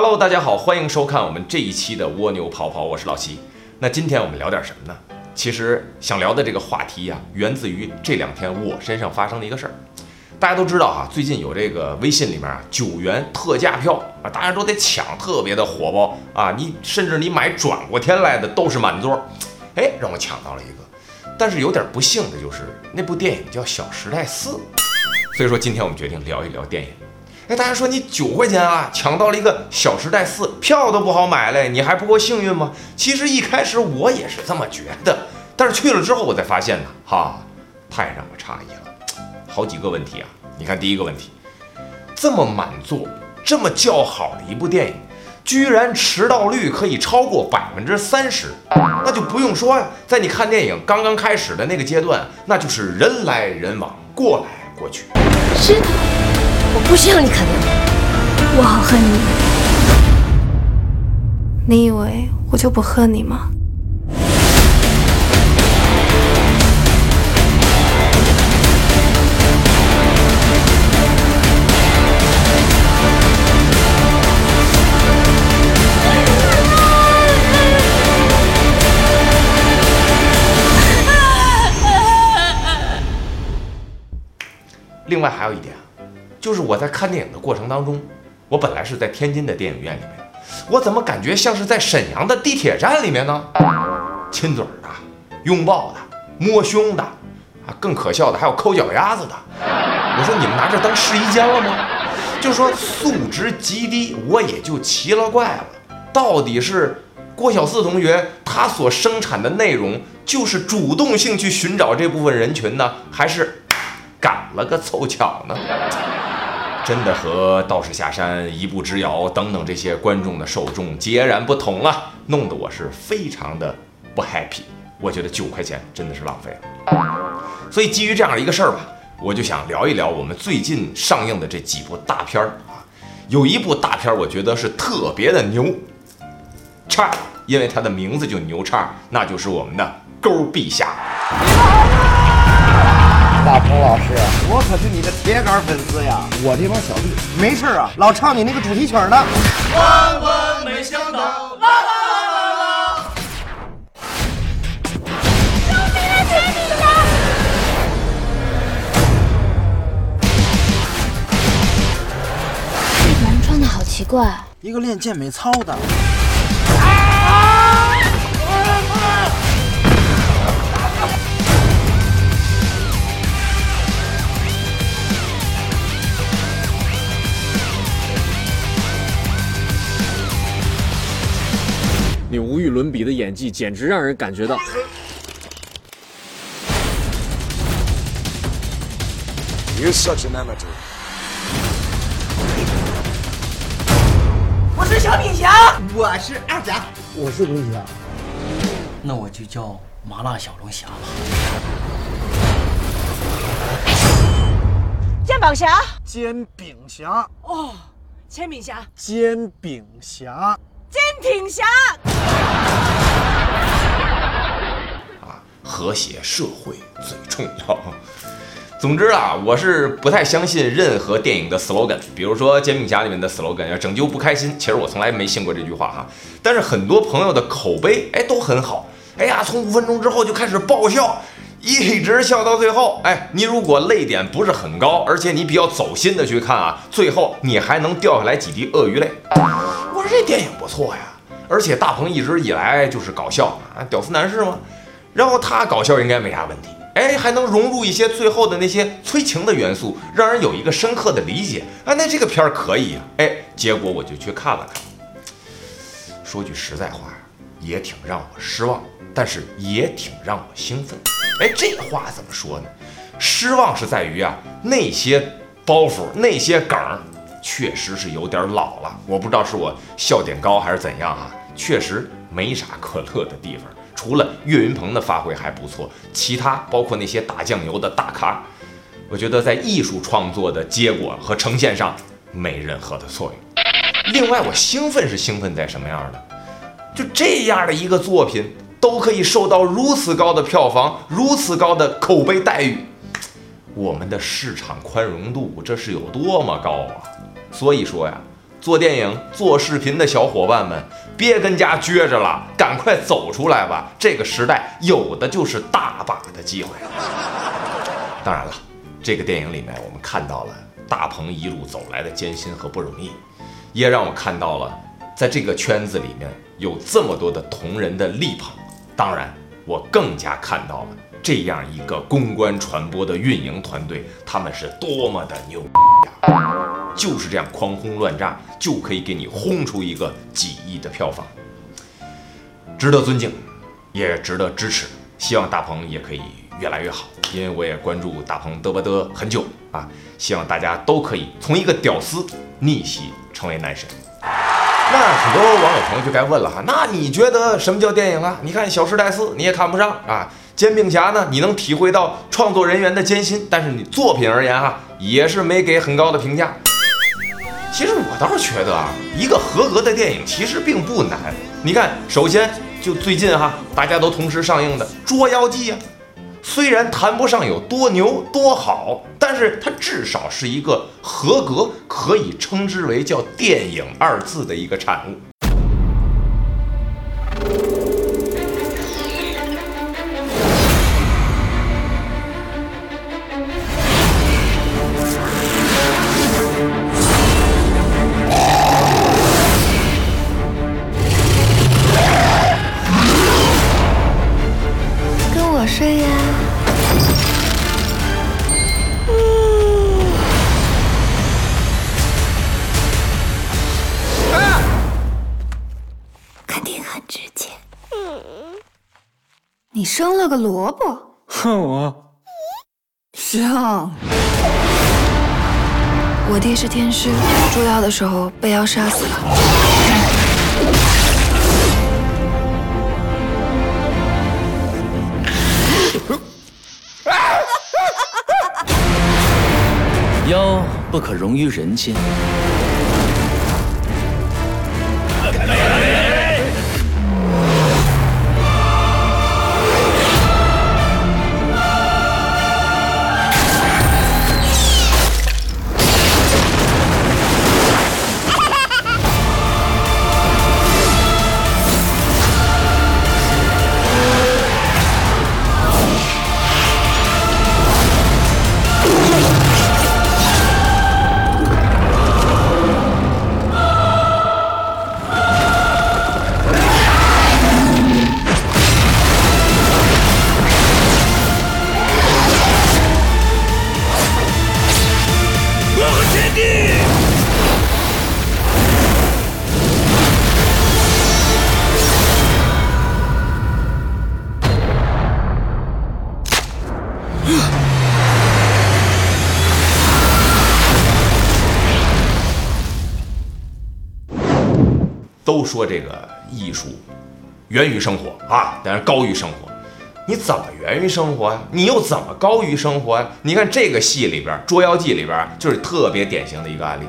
Hello，大家好，欢迎收看我们这一期的蜗牛跑跑，我是老齐。那今天我们聊点什么呢？其实想聊的这个话题呀、源自于这两天我身上发生的一个事儿。大家都知道哈、最近有这个微信里面啊九元特价票啊，大家都得抢，特别的火爆啊。你甚至你买转过天来的都是满座，哎，让我抢到了一个。但是有点不幸的就是那部电影叫《小时代四》，所以说今天我们决定聊一聊电影。哎，大家说你九块钱啊，抢到了一个《小时代四》，票都不好买嘞，你还不够幸运吗？其实一开始我也是这么觉得，但是去了之后我才发现呢，哈，太让我诧异了。好几个问题啊，你看第一个问题，这么满座、这么叫好的一部电影，居然迟到率可以超过百分之三十，那就不用说呀，在你看电影刚刚开始的那个阶段，那就是人来人往，过来过去。是，我不需要你看到我，我好恨你。你以为我就不恨你吗？另外还有一点啊，就是我在看电影的过程当中，我本来是在天津的电影院里面，我怎么感觉像是在沈阳的地铁站里面呢？亲嘴儿的、拥抱的、摸胸的，啊，更可笑的还有抠脚丫子的。我说你们拿这当试衣间了吗？就说素质极低，我也就奇了怪了，到底是郭小四同学他所生产的内容就是主动性去寻找这部分人群呢，还是赶了个凑巧呢？真的和道士下山、一步之遥等等这些观众的受众截然不同了，弄得我是非常的不 happy。我觉得九块钱真的是浪费了。所以基于这样的一个事儿吧，我就想聊一聊我们最近上映的这几部大片儿啊。有一部大片儿，我觉得是特别的牛，叉，因为它的名字就牛叉，那就是我们的勾陛下。大鹏老师，我可是你的铁杆粉丝呀！我这帮小弟没事啊，老唱你那个主题曲呢。万万没想到，啦啦啦啦啦！男穿的好奇怪，一个练健美操的，你无与伦比的演技，简直让人感觉到。You're such an amateur. 我是小品侠，我是二甲，我是龙虾。那我就叫麻辣小龙虾吧。肩膀侠煎饼侠，哦，煎饼侠、煎饼侠，坚挺侠，和谐社会最重要。总之啊，我是不太相信任何电影的 slogan，比如说《煎饼侠》里面的 slogan 要拯救不开心，其实我从来没信过这句话哈。但是很多朋友的口碑哎都很好，哎呀，从五分钟之后就开始爆笑，一直笑到最后。哎，你如果泪点不是很高，而且你比较走心的去看啊，最后你还能掉下来几滴鳄鱼泪。我说这电影不错呀，而且大鹏一直以来就是搞笑啊，屌丝男士嘛。然后他搞笑应该没啥问题，哎，还能融入一些最后的那些催情的元素，让人有一个深刻的理解。啊，那这个片儿可以呀、哎，结果我就去看了看。说句实在话，也挺让我失望，但是也挺让我兴奋。哎，这话怎么说呢？失望是在于啊，那些包袱、那些梗，确实是有点老了。我不知道是我笑点高还是怎样啊，确实没啥可乐的地方。除了岳云鹏的发挥还不错，其他包括那些打酱油的大咖，我觉得在艺术创作的结果和呈现上没任何的作用。另外，我兴奋是兴奋在什么样的？就这样的一个作品都可以受到如此高的票房，如此高的口碑待遇，我们的市场宽容度这是有多么高啊！所以说呀，做电影、做视频的小伙伴们，别跟家撅着了，赶快走出来吧！这个时代有的就是大把的机会。当然了，这个电影里面我们看到了大鹏一路走来的艰辛和不容易，也让我看到了在这个圈子里面有这么多的同人的力捧。当然，我更加看到了这样一个公关传播的运营团队，他们是多么的牛呀！就是这样狂轰乱炸，就可以给你轰出一个几亿的票房，值得尊敬，也值得支持。希望大鹏也可以越来越好，因为我也关注大鹏嘚吧嘚很久啊。希望大家都可以从一个屌丝逆袭成为男神。那很多网友朋友就该问了哈，那你觉得什么叫电影啊？你看《小时代四》你也看不上啊，《煎饼侠》呢你能体会到创作人员的艰辛，但是你作品而言哈，也是没给很高的评价。其实我倒是觉得啊，一个合格的电影其实并不难。你看，首先就最近哈，大家都同时上映的《捉妖记》啊，虽然谈不上有多牛多好，但是它至少是一个合格，可以称之为叫电影二字的一个产物。生了个萝卜，哼我像。我爹是天师，捉妖的时候被妖杀死了。妖不可容于人间。都说这个艺术源于生活啊，当然高于生活。你怎么源于生活呀？你又怎么高于生活呀？你看这个戏里边，《捉妖记》里边就是特别典型的一个案例。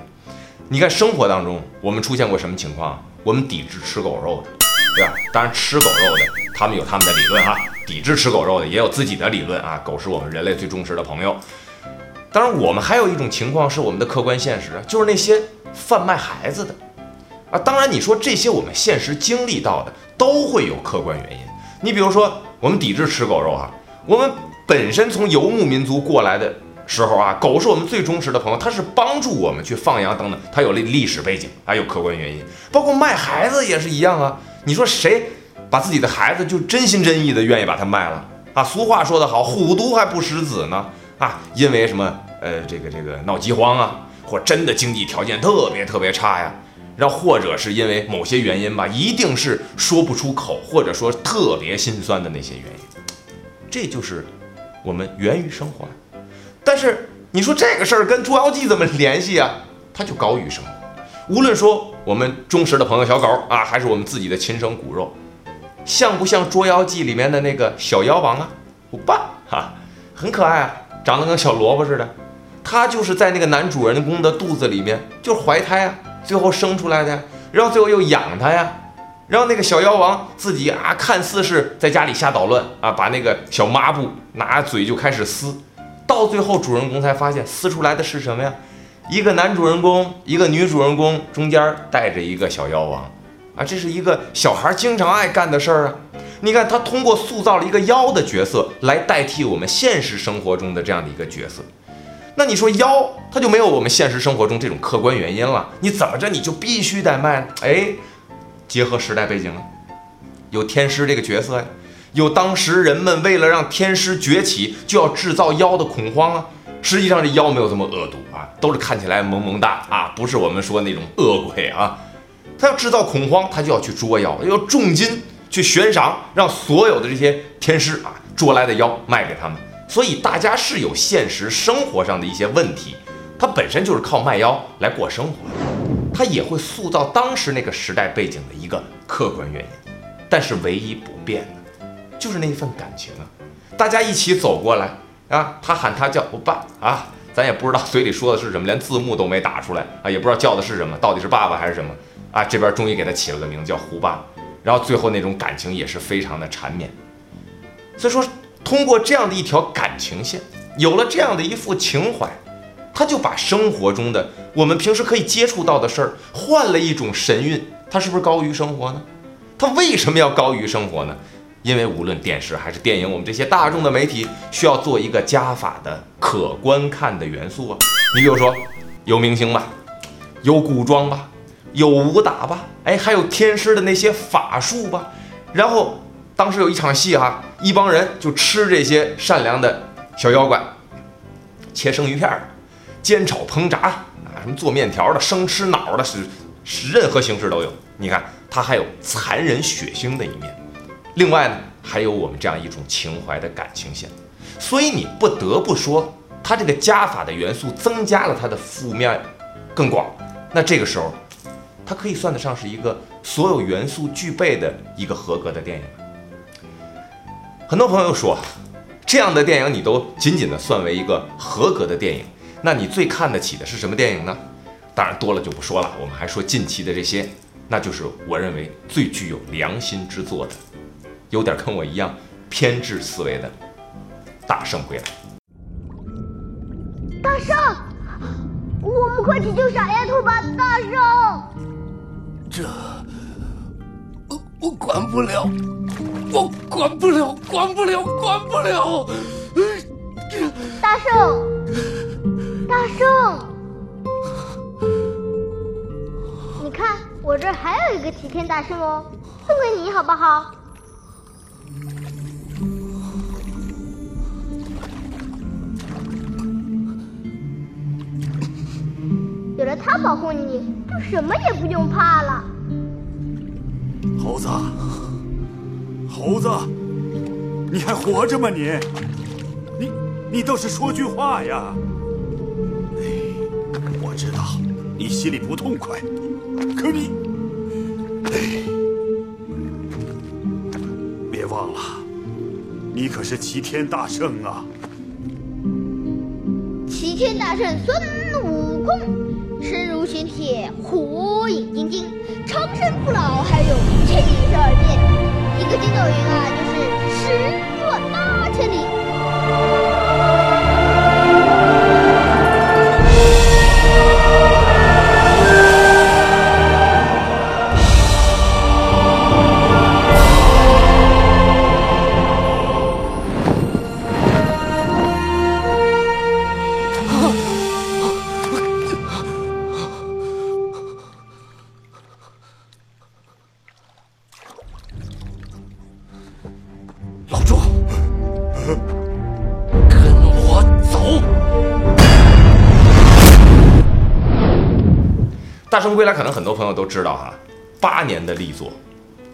你看生活当中，我们出现过什么情况？我们抵制吃狗肉的，对吧？当然吃狗肉的，他们有他们的理论哈。抵制吃狗肉的也有自己的理论啊。狗是我们人类最忠实的朋友。当然，我们还有一种情况是我们的客观现实，就是那些贩卖孩子的。啊，当然，你说这些我们现实经历到的都会有客观原因。你比如说，我们抵制吃狗肉啊，我们本身从游牧民族过来的时候啊，狗是我们最忠实的朋友，它是帮助我们去放羊等等，它有历历史背景，还有客观原因。包括卖孩子也是一样啊，你说谁把自己的孩子就真心真意的愿意把它卖了啊？俗话说得好，虎毒还不食子呢啊，因为什么？呃，这个这个闹饥荒啊，或真的经济条件特别特别差呀。然后或者是因为某些原因吧，一定是说不出口，或者说特别心酸的那些原因，这就是我们源于生活。但是你说这个事儿跟《捉妖记》怎么联系啊？它就高于生活。无论说我们忠实的朋友小狗啊，还是我们自己的亲生骨肉，像不像《捉妖记》里面的那个小妖王啊？不棒哈，很可爱啊，长得跟小萝卜似的。他就是在那个男主人公的肚子里面，就是怀胎啊。最后生出来的，然后最后又养它呀，然后那个小妖王自己啊，看似是在家里瞎捣乱啊，把那个小抹布拿嘴就开始撕，到最后主人公才发现撕出来的是什么呀？一个男主人公，一个女主人公，中间带着一个小妖王，啊，这是一个小孩经常爱干的事儿啊。你看，他通过塑造了一个妖的角色来代替我们现实生活中的这样的一个角色。那你说妖，它就没有我们现实生活中这种客观原因了？你怎么着你就必须得卖？哎，结合时代背景了，有天师这个角色呀，有当时人们为了让天师崛起，就要制造妖的恐慌啊。实际上这妖没有这么恶毒啊，都是看起来萌萌哒啊，不是我们说那种恶鬼啊。他要制造恐慌，他就要去捉妖，要重金去悬赏，让所有的这些天师啊捉来的妖卖给他们。所以大家是有现实生活上的一些问题，他本身就是靠卖妖来过生活的，他也会塑造当时那个时代背景的一个客观原因。但是唯一不变的，就是那一份感情啊，大家一起走过来。啊，他喊他叫我爸啊，咱也不知道嘴里说的是什么，连字幕都没打出来啊，也不知道叫的是什么，到底是爸爸还是什么啊？这边终于给他起了个名字叫胡爸，然后最后那种感情也是非常的缠绵。所以说，通过这样的一条感情线，有了这样的一副情怀，他就把生活中的我们平时可以接触到的事儿换了一种神韵，他是不是高于生活呢？他为什么要高于生活呢？因为无论电视还是电影，我们这些大众的媒体需要做一个加法的可观看的元素啊。你比如说，有明星吧，有古装吧，有武打吧，哎，还有天师的那些法术吧。然后当时有一场戏哈，一帮人就吃这些善良的小妖怪，切生鱼片儿，煎炒烹炸啊，什么做面条的，生吃脑的，是是任何形式都有。你看，它还有残忍血腥的一面。另外呢，还有我们这样一种情怀的感情线，所以你不得不说，它这个加法的元素增加了它的负面更广。那这个时候，它可以算得上是一个所有元素具备的一个合格的电影。很多朋友说，这样的电影你都仅仅的算为一个合格的电影，那你最看得起的是什么电影呢？当然多了就不说了，我们还说近期的这些，那就是我认为最具有良心之作的。有点跟我一样偏执思维的大圣归来。大圣，我们快去救傻丫头吧！大圣，这我管不了，我管不了，管不了，管不了。大圣，大圣，你看我这还有一个齐天大圣哦，送给你好不好？有了它保护你，就什么也不用怕了。猴子，猴子，你还活着吗？你，你，你倒是说句话呀！哎，我知道你心里不痛快，可你，哎，别忘了，你可是齐天大圣啊！齐天大圣孙悟空。身如玄铁，火眼金睛，长生不老，还有七十二变。一个筋斗云啊，就是十万八千里。未来，可能很多朋友都知道哈，八年的力作，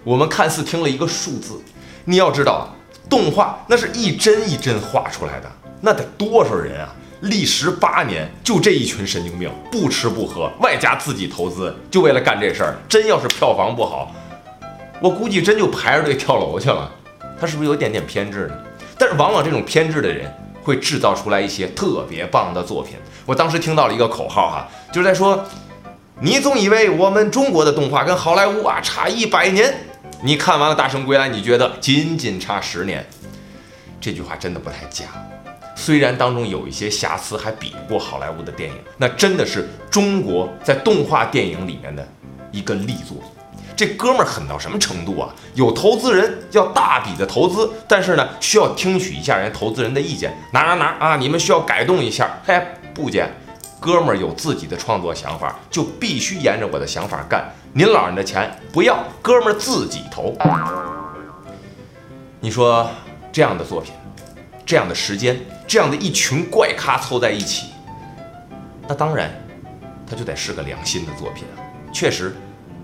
我们看似听了一个数字，你要知道，动画那是一帧一帧画出来的，那得多少人啊？历时八年，就这一群神经病，不吃不喝，外加自己投资，就为了干这事儿。真要是票房不好，我估计真就排着队跳楼去了。他是不是有一点点偏执呢？但是往往这种偏执的人，会制造出来一些特别棒的作品。我当时听到了一个口号哈，就是在说。你总以为我们中国的动画跟好莱坞啊差一百年？你看完了《大圣归来》，你觉得仅仅差十年？这句话真的不太假。虽然当中有一些瑕疵，还比不过好莱坞的电影，那真的是中国在动画电影里面的一个力作。这哥们儿狠到什么程度啊？有投资人要大笔的投资，但是呢，需要听取一下人家投资人的意见，哪哪哪啊，你们需要改动一下。嘿，不见，哥们儿有自己的创作想法，就必须沿着我的想法干。您老人的钱不要，哥们儿自己投。你说这样的作品，这样的时间，这样的一群怪咖凑在一起，那当然，它就得是个良心的作品啊。确实。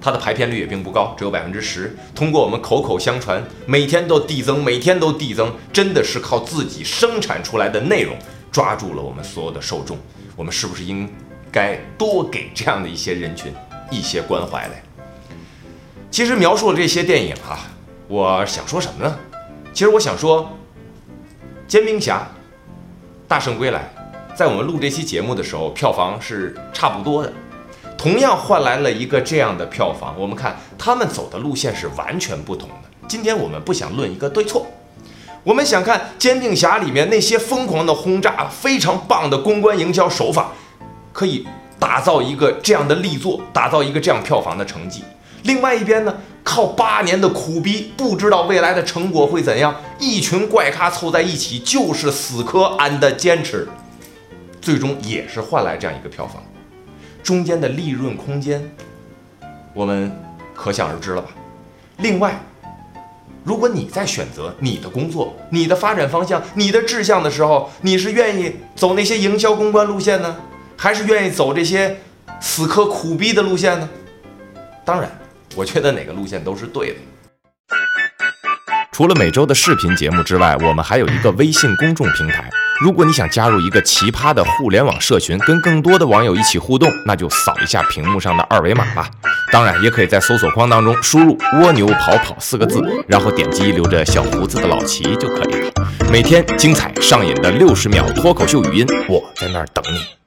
它的排片率也并不高，只有百分之十。通过我们口口相传，每天都递增，每天都递增，真的是靠自己生产出来的内容抓住了我们所有的受众。我们是不是应该多给这样的一些人群一些关怀嘞？其实描述了这些电影哈，我想说什么呢？其实我想说，《煎饼侠》《大圣归来》在我们录这期节目的时候，票房是差不多的。同样换来了一个这样的票房，我们看他们走的路线是完全不同的。今天我们不想论一个对错，我们想看《煎饼侠》里面那些疯狂的轰炸，非常棒的公关营销手法，可以打造一个这样的力作，打造一个这样票房的成绩。另外一边呢，靠八年的苦逼，不知道未来的成果会怎样，一群怪咖凑在一起，就是死磕 and 坚持，最终也是换来这样一个票房。中间的利润空间，我们可想而知了吧？另外，如果你在选择你的工作、你的发展方向、你的志向的时候，你是愿意走那些营销公关路线呢，还是愿意走这些死磕苦逼的路线呢？当然，我觉得哪个路线都是对的。除了每周的视频节目之外，我们还有一个微信公众平台。如果你想加入一个奇葩的互联网社群，跟更多的网友一起互动，那就扫一下屏幕上的二维码吧。当然，也可以在搜索框当中输入“蜗牛跑跑”四个字，然后点击留着小胡子的老齐就可以了。每天精彩上瘾的六十秒脱口秀语音，我在那儿等你。